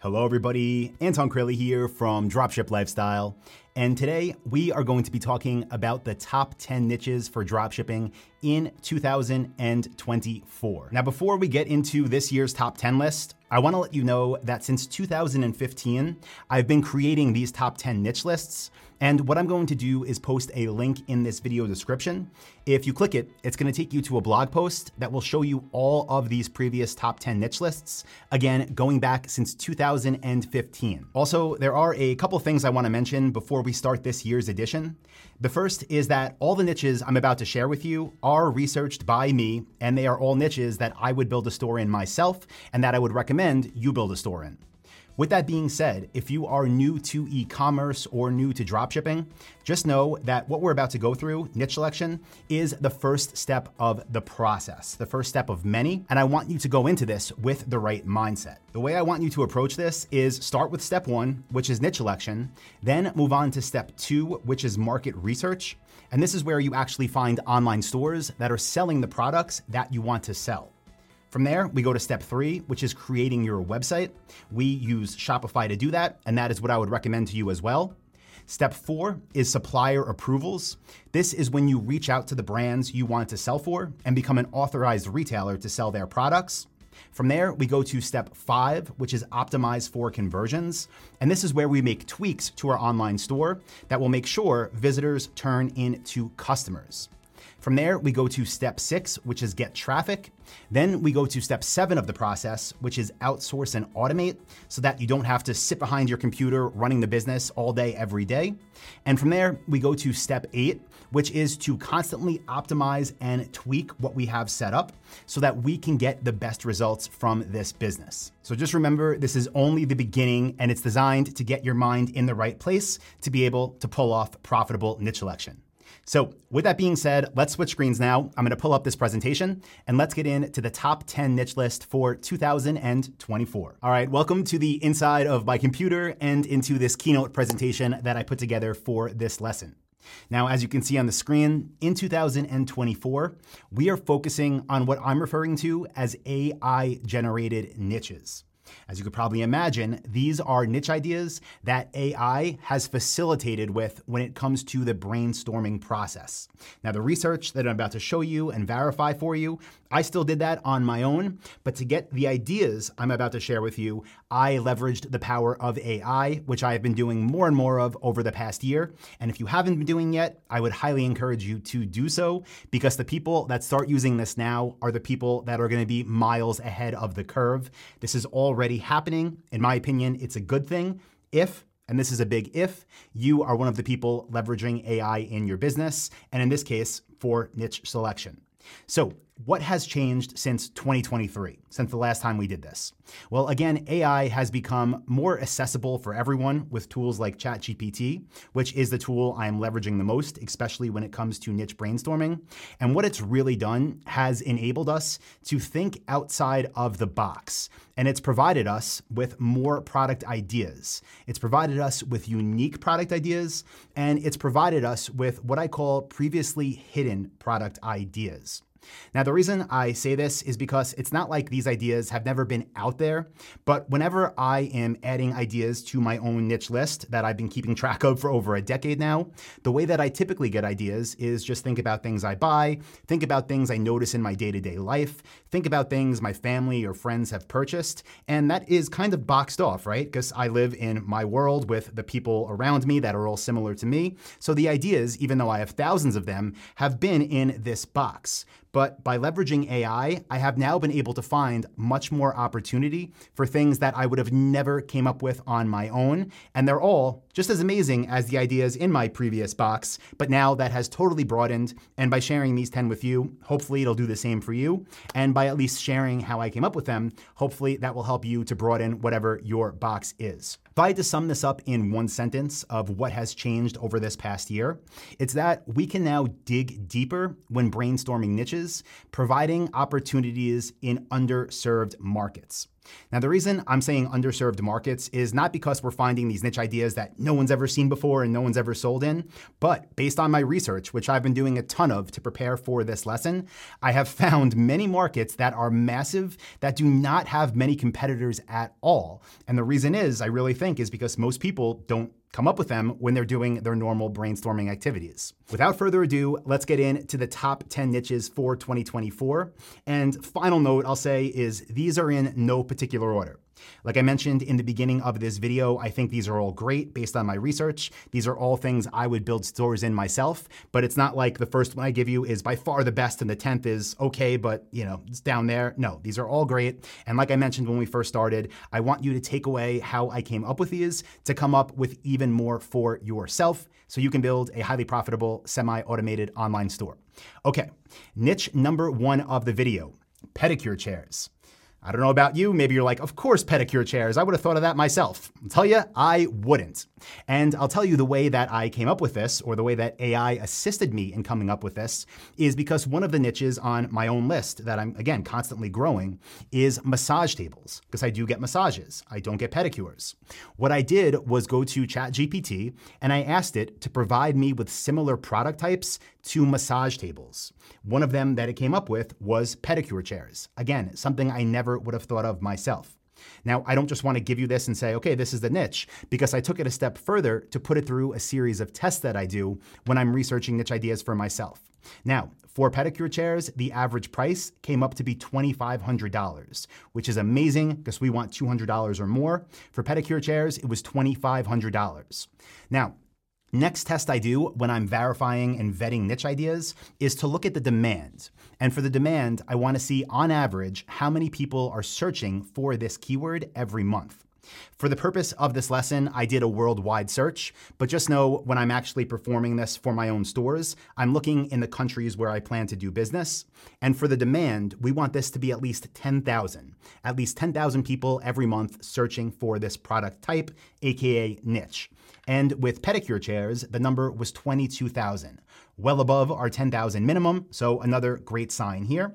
Hello, everybody. Anton Kraly here from Dropship Lifestyle. And today we are going to be talking about the top 10 niches for dropshipping in 2024. Now, before we get into this year's top 10 list, I want to let you know that since 2015, I've been creating these top 10 niche lists. And what I'm going to do is post a link in this video description. If you click it, it's going to take you to a blog post that will show you all of these previous top 10 niche lists, again, going back since 2015. Also, there are a couple things I want to mention before we start this year's edition. The first is that all the niches I'm about to share with you are researched by me, and they are all niches that I would build a store in myself and that I would recommend you build a store in. With that being said, if you are new to e commerce or new to dropshipping, just know that what we're about to go through, niche selection, is the first step of the process, the first step of many. And I want you to go into this with the right mindset. The way I want you to approach this is start with step one, which is niche selection, then move on to step two, which is market research. And this is where you actually find online stores that are selling the products that you want to sell. From there, we go to step three, which is creating your website. We use Shopify to do that, and that is what I would recommend to you as well. Step four is supplier approvals. This is when you reach out to the brands you want to sell for and become an authorized retailer to sell their products. From there, we go to step five, which is optimize for conversions. And this is where we make tweaks to our online store that will make sure visitors turn into customers. From there, we go to step six, which is get traffic. Then we go to step seven of the process, which is outsource and automate so that you don't have to sit behind your computer running the business all day, every day. And from there, we go to step eight, which is to constantly optimize and tweak what we have set up so that we can get the best results from this business. So just remember, this is only the beginning and it's designed to get your mind in the right place to be able to pull off profitable niche selection. So, with that being said, let's switch screens now. I'm going to pull up this presentation and let's get into the top 10 niche list for 2024. All right, welcome to the inside of my computer and into this keynote presentation that I put together for this lesson. Now, as you can see on the screen, in 2024, we are focusing on what I'm referring to as AI generated niches. As you could probably imagine, these are niche ideas that AI has facilitated with when it comes to the brainstorming process. Now, the research that I'm about to show you and verify for you, I still did that on my own, but to get the ideas I'm about to share with you, I leveraged the power of AI, which I have been doing more and more of over the past year. And if you haven't been doing yet, I would highly encourage you to do so because the people that start using this now are the people that are going to be miles ahead of the curve. This is already happening. In my opinion, it's a good thing if and this is a big if, you are one of the people leveraging AI in your business, and in this case, for niche selection. So, what has changed since 2023, since the last time we did this? Well, again, AI has become more accessible for everyone with tools like ChatGPT, which is the tool I am leveraging the most, especially when it comes to niche brainstorming. And what it's really done has enabled us to think outside of the box. And it's provided us with more product ideas. It's provided us with unique product ideas, and it's provided us with what I call previously hidden product ideas. Now, the reason I say this is because it's not like these ideas have never been out there, but whenever I am adding ideas to my own niche list that I've been keeping track of for over a decade now, the way that I typically get ideas is just think about things I buy, think about things I notice in my day to day life, think about things my family or friends have purchased, and that is kind of boxed off, right? Because I live in my world with the people around me that are all similar to me. So the ideas, even though I have thousands of them, have been in this box. But by leveraging AI, I have now been able to find much more opportunity for things that I would have never came up with on my own. And they're all just as amazing as the ideas in my previous box, but now that has totally broadened. And by sharing these 10 with you, hopefully it'll do the same for you. And by at least sharing how I came up with them, hopefully that will help you to broaden whatever your box is. If I had to sum this up in one sentence of what has changed over this past year, it's that we can now dig deeper when brainstorming niches, providing opportunities in underserved markets. Now, the reason I'm saying underserved markets is not because we're finding these niche ideas that no one's ever seen before and no one's ever sold in, but based on my research, which I've been doing a ton of to prepare for this lesson, I have found many markets that are massive that do not have many competitors at all. And the reason is, I really think, is because most people don't come up with them when they're doing their normal brainstorming activities. Without further ado, let's get into the top 10 niches for 2024. And final note I'll say is these are in no particular order. Like I mentioned in the beginning of this video, I think these are all great based on my research. These are all things I would build stores in myself, but it's not like the first one I give you is by far the best and the 10th is okay, but you know, it's down there. No, these are all great. And like I mentioned when we first started, I want you to take away how I came up with these to come up with even more for yourself so you can build a highly profitable, semi-automated online store. Okay, niche number one of the video, pedicure chairs. I don't know about you, maybe you're like, of course, pedicure chairs. I would have thought of that myself. I'll tell you, I wouldn't. And I'll tell you the way that I came up with this, or the way that AI assisted me in coming up with this, is because one of the niches on my own list that I'm, again, constantly growing is massage tables, because I do get massages. I don't get pedicures. What I did was go to ChatGPT and I asked it to provide me with similar product types to massage tables. One of them that it came up with was pedicure chairs. Again, something I would have thought of myself. Now, I don't just want to give you this and say, okay, this is the niche, because I took it a step further to put it through a series of tests that I do when I'm researching niche ideas for myself. Now, for pedicure chairs, the average price came up to be $2,500, which is amazing because we want $200 or more. For pedicure chairs, it was $2,500. Now, Next test I do when I'm verifying and vetting niche ideas is to look at the demand. And for the demand, I want to see on average how many people are searching for this keyword every month. For the purpose of this lesson, I did a worldwide search, but just know when I'm actually performing this for my own stores, I'm looking in the countries where I plan to do business. And for the demand, we want this to be at least 10,000, at least 10,000 people every month searching for this product type, AKA niche. And with pedicure chairs, the number was 22,000, well above our 10,000 minimum, so another great sign here.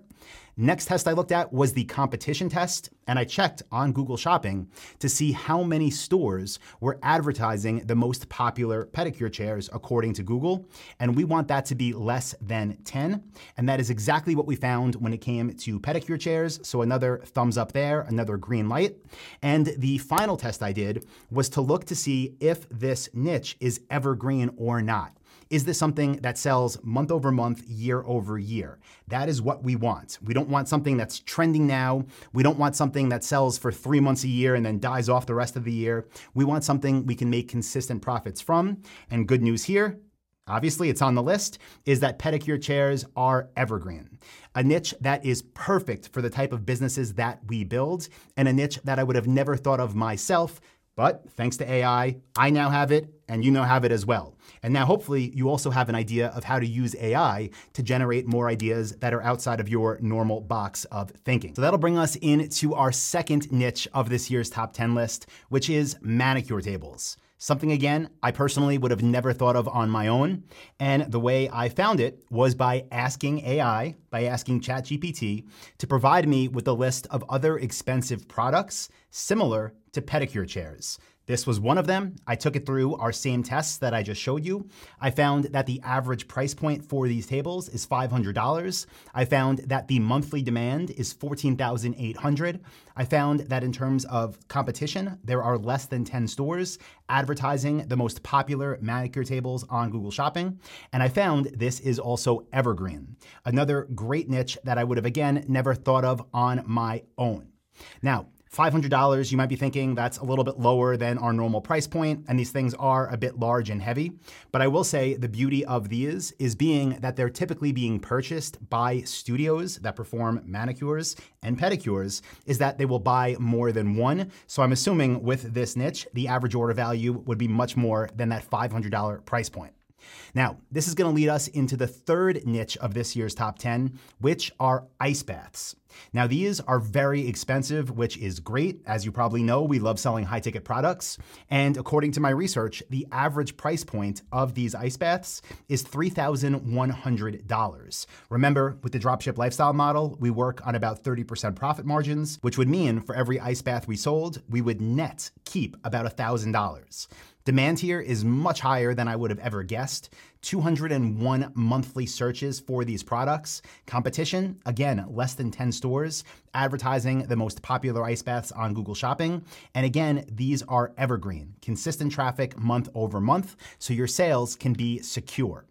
Next test I looked at was the competition test, and I checked on Google Shopping to see how many stores were advertising the most popular pedicure chairs according to Google, and we want that to be less than 10, and that is exactly what we found when it came to pedicure chairs, so another thumbs up there, another green light. And the final test I did was to look to see if this niche is evergreen or not. Is this something that sells month over month, year over year? That is what we want. We don't want something that's trending now. We don't want something that sells for three months a year and then dies off the rest of the year. We want something we can make consistent profits from. And good news here, obviously it's on the list, is that pedicure chairs are evergreen. A niche that is perfect for the type of businesses that we build, and a niche that I would have never thought of myself but thanks to AI, I now have it and you now have it as well. And now hopefully you also have an idea of how to use AI to generate more ideas that are outside of your normal box of thinking. So that'll bring us into our second niche of this year's top 10 list, which is manicure tables. Something again, I personally would have never thought of on my own. And the way I found it was by asking AI, by asking ChatGPT to provide me with a list of other expensive products similar to pedicure chairs. This was one of them. I took it through our same tests that I just showed you. I found that the average price point for these tables is $500. I found that the monthly demand is 14,800. I found that in terms of competition, there are less than 10 stores advertising the most popular manicure tables on Google Shopping. And I found this is also evergreen, another great niche that I would have again never thought of on my own. Now, $500, you might be thinking that's a little bit lower than our normal price point, and these things are a bit large and heavy. But I will say the beauty of these is being that they're typically being purchased by studios that perform manicures and pedicures, is that they will buy more than one. So I'm assuming with this niche, the average order value would be much more than that $500 price point. Now, this is going to lead us into the third niche of this year's top 10, which are ice baths. Now, these are very expensive, which is great. As you probably know, we love selling high ticket products. And according to my research, the average price point of these ice baths is $3,100. Remember, with the dropship lifestyle model, we work on about 30% profit margins, which would mean for every ice bath we sold, we would net keep about $1,000. Demand here is much higher than I would have ever guessed. 201 monthly searches for these products. Competition, again, less than 10 stores, advertising the most popular ice baths on Google Shopping. And again, these are evergreen, consistent traffic month over month, so your sales can be secure.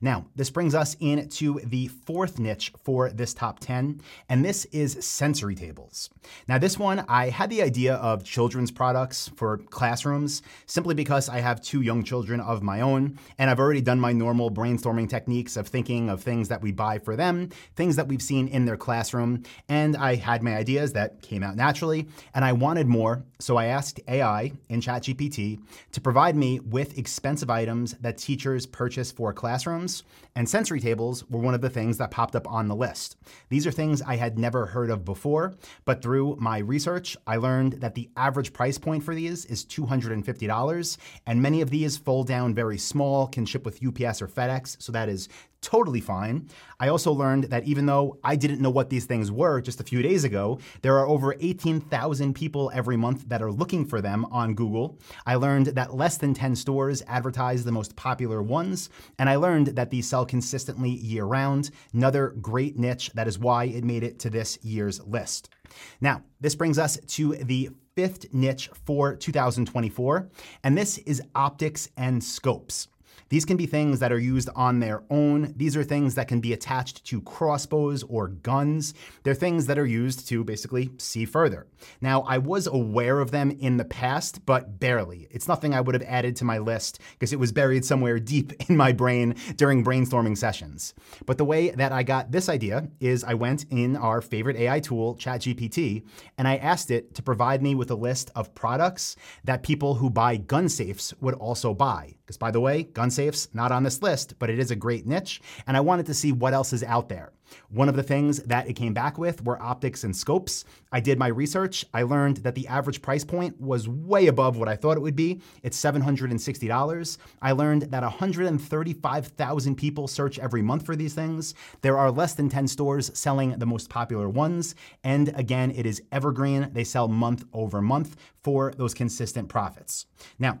Now, this brings us into the fourth niche for this top 10, and this is sensory tables. Now, this one, I had the idea of children's products for classrooms simply because I have two young children of my own, and I've already done my normal brainstorming techniques of thinking of things that we buy for them, things that we've seen in their classroom, and I had my ideas that came out naturally, and I wanted more, so I asked AI in ChatGPT to provide me with expensive items that teachers purchase for classrooms and sensory tables were one of the things that popped up on the list. These are things I had never heard of before, but through my research, I learned that the average price point for these is $250, and many of these fold down very small, can ship with UPS or FedEx, so that is totally fine. I also learned that even though I didn't know what these things were just a few days ago, there are over 18,000 people every month that are looking for them on Google. I learned that less than 10 stores advertise the most popular ones, and I learned that these sell consistently year round. Another great niche, that is why it made it to this year's list. Now, this brings us to the fifth niche for 2024, and this is optics and scopes. These can be things that are used on their own. These are things that can be attached to crossbows or guns. They're things that are used to basically see further. Now, I was aware of them in the past, but barely. It's nothing I would have added to my list because it was buried somewhere deep in my brain during brainstorming sessions. But the way that I got this idea is I went in our favorite AI tool, ChatGPT, and I asked it to provide me with a list of products that people who buy gun safes would also buy. Because by the way, gun safes, not on this list, but it is a great niche, and I wanted to see what else is out there. One of the things that it came back with were optics and scopes. I did my research. I learned that the average price point was way above what I thought it would be. It's $760. I learned that 135,000 people search every month for these things. There are less than 10 stores selling the most popular ones. And again, it is evergreen. They sell month over month for those consistent profits. Now,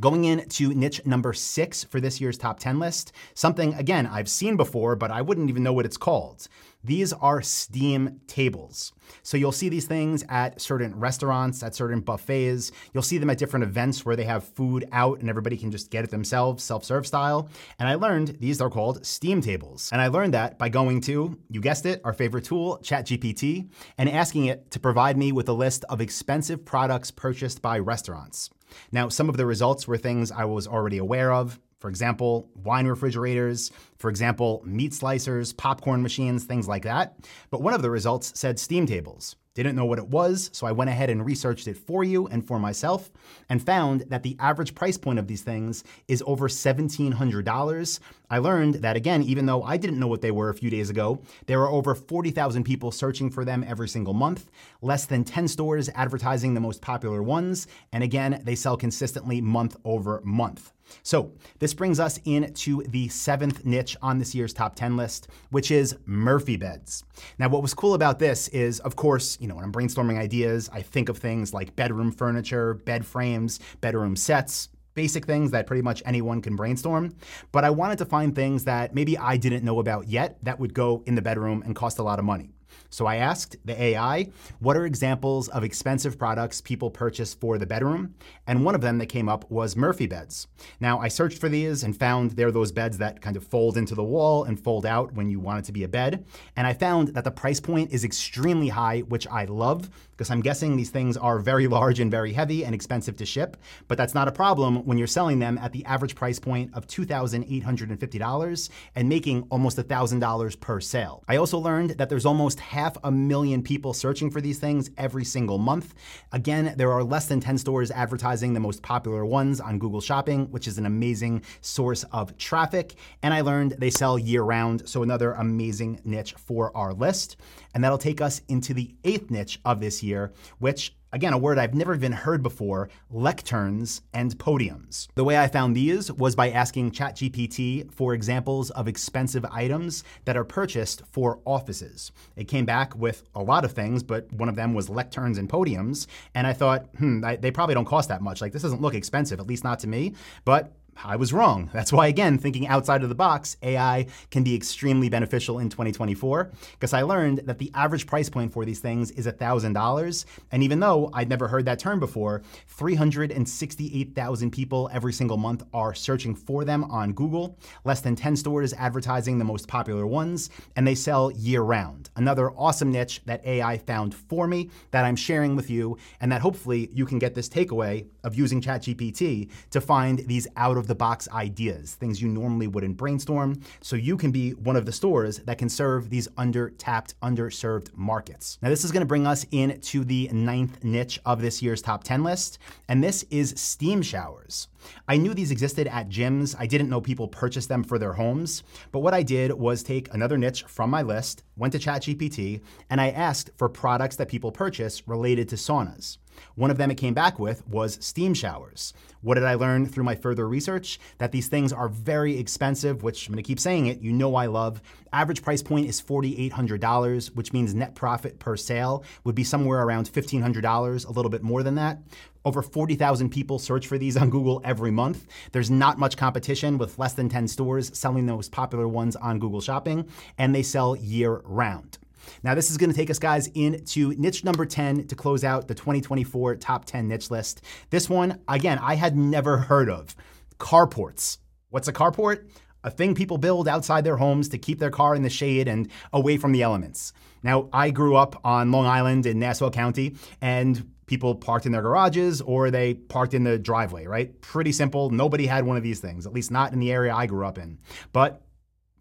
Going into niche number six for this year's top 10 list, something again I've seen before, but I wouldn't even know what it's called. These are steam tables. So you'll see these things at certain restaurants, at certain buffets. You'll see them at different events where they have food out and everybody can just get it themselves, self serve style. And I learned these are called steam tables. And I learned that by going to, you guessed it, our favorite tool, ChatGPT, and asking it to provide me with a list of expensive products purchased by restaurants. Now, some of the results were things I was already aware of. For example, wine refrigerators, for example, meat slicers, popcorn machines, things like that. But one of the results said steam tables. Didn't know what it was, so I went ahead and researched it for you and for myself and found that the average price point of these things is over $1,700. I learned that, again, even though I didn't know what they were a few days ago, there are over 40,000 people searching for them every single month, less than 10 stores advertising the most popular ones, and again, they sell consistently month over month. So, this brings us into the seventh niche on this year's top 10 list, which is Murphy beds. Now, what was cool about this is, of course, you know, when I'm brainstorming ideas, I think of things like bedroom furniture, bed frames, bedroom sets, basic things that pretty much anyone can brainstorm. But I wanted to find things that maybe I didn't know about yet that would go in the bedroom and cost a lot of money. So I asked the AI, what are examples of expensive products people purchase for the bedroom? And one of them that came up was Murphy beds. Now, I searched for these and found they're those beds that kind of fold into the wall and fold out when you want it to be a bed. And I found that the price point is extremely high, which I love because I'm guessing these things are very large and very heavy and expensive to ship. But that's not a problem when you're selling them at the average price point of $2,850 and making almost $1,000 per sale. I also learned that there's almost almost half a million people searching for these things every single month. Again, there are less than 10 stores advertising the most popular ones on Google Shopping, which is an amazing source of traffic. And I learned they sell year round, so another amazing niche for our list. And that'll take us into the eighth niche of this year, which Again, a word I've never even heard before lecterns and podiums. The way I found these was by asking ChatGPT for examples of expensive items that are purchased for offices. It came back with a lot of things, but one of them was lecterns and podiums. And I thought, hmm, I, they probably don't cost that much. Like, this doesn't look expensive, at least not to me. But I was wrong. That's why, again, thinking outside of the box, AI can be extremely beneficial in 2024 because I learned that the average price point for these things is $1,000. And even though I'd never heard that term before, 368,000 people every single month are searching for them on Google, less than 10 stores advertising the most popular ones, and they sell year round. Another awesome niche that AI found for me that I'm sharing with you, and that hopefully you can get this takeaway of using ChatGPT to find these out of the box ideas, things you normally wouldn't brainstorm, so you can be one of the stores that can serve these under tapped, underserved markets. Now, this is gonna bring us into the ninth niche of this year's top 10 list, and this is steam showers. I knew these existed at gyms. I didn't know people purchased them for their homes. But what I did was take another niche from my list, went to ChatGPT, and I asked for products that people purchase related to saunas. One of them it came back with was steam showers. What did I learn through my further research? That these things are very expensive, which I'm gonna keep saying it, you know I love. Average price point is $4,800, which means net profit per sale would be somewhere around $1,500, a little bit more than that. Over 40,000 people search for these on Google every month. There's not much competition with less than 10 stores selling those popular ones on Google Shopping, and they sell year round. Now, this is going to take us, guys, into niche number 10 to close out the 2024 top 10 niche list. This one, again, I had never heard of carports. What's a carport? A thing people build outside their homes to keep their car in the shade and away from the elements. Now, I grew up on Long Island in Nassau County, and people parked in their garages or they parked in the driveway, right? Pretty simple. Nobody had one of these things, at least not in the area I grew up in. But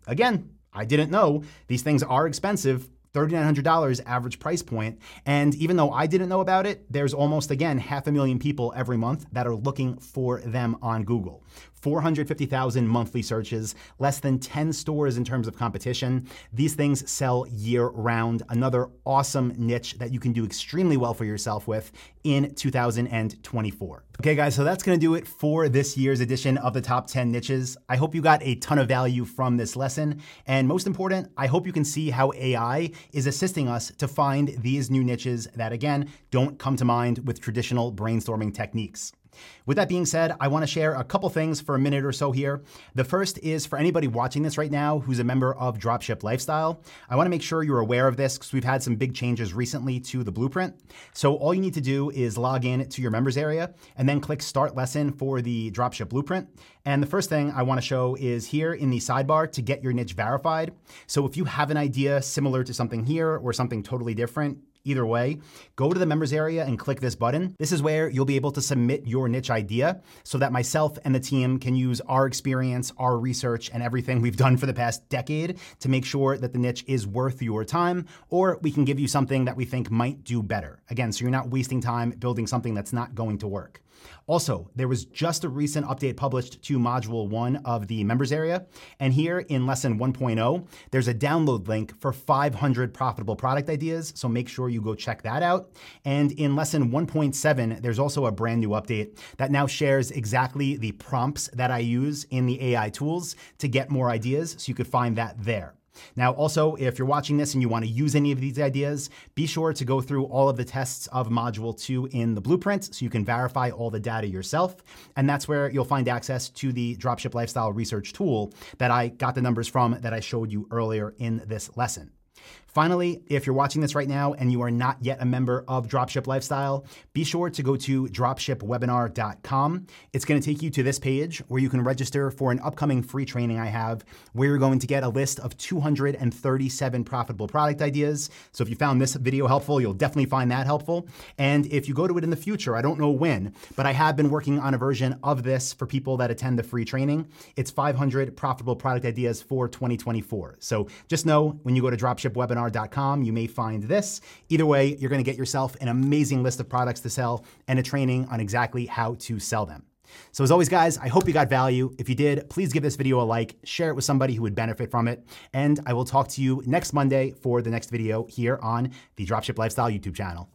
again, I didn't know these things are expensive $3,900 average price point. And even though I didn't know about it, there's almost, again, half a million people every month that are looking for them on Google. 450,000 monthly searches, less than 10 stores in terms of competition. These things sell year round. Another awesome niche that you can do extremely well for yourself with in 2024. Okay, guys, so that's gonna do it for this year's edition of the top 10 niches. I hope you got a ton of value from this lesson. And most important, I hope you can see how AI is assisting us to find these new niches that, again, don't come to mind with traditional brainstorming techniques. With that being said, I want to share a couple things for a minute or so here. The first is for anybody watching this right now who's a member of Dropship Lifestyle. I want to make sure you're aware of this because we've had some big changes recently to the blueprint. So all you need to do is log in to your members area and then click Start Lesson for the Dropship Blueprint. And the first thing I want to show is here in the sidebar to get your niche verified. So if you have an idea similar to something here or something totally different, Either way, go to the members area and click this button. This is where you'll be able to submit your niche idea so that myself and the team can use our experience, our research, and everything we've done for the past decade to make sure that the niche is worth your time, or we can give you something that we think might do better. Again, so you're not wasting time building something that's not going to work. Also, there was just a recent update published to Module 1 of the members area. And here in Lesson 1.0, there's a download link for 500 profitable product ideas. So make sure you go check that out. And in Lesson 1.7, there's also a brand new update that now shares exactly the prompts that I use in the AI tools to get more ideas. So you could find that there. Now, also, if you're watching this and you want to use any of these ideas, be sure to go through all of the tests of Module 2 in the blueprint so you can verify all the data yourself. And that's where you'll find access to the Dropship Lifestyle Research tool that I got the numbers from that I showed you earlier in this lesson. Finally, if you're watching this right now and you are not yet a member of Dropship Lifestyle, be sure to go to dropshipwebinar.com. It's going to take you to this page where you can register for an upcoming free training I have where you're going to get a list of 237 profitable product ideas. So if you found this video helpful, you'll definitely find that helpful. And if you go to it in the future, I don't know when, but I have been working on a version of this for people that attend the free training. It's 500 profitable product ideas for 2024. So just know when you go to dropshipwebinar you may find this. Either way, you're going to get yourself an amazing list of products to sell and a training on exactly how to sell them. So as always, guys, I hope you got value. If you did, please give this video a like, share it with somebody who would benefit from it, and I will talk to you next Monday for the next video here on the Dropship Lifestyle YouTube channel.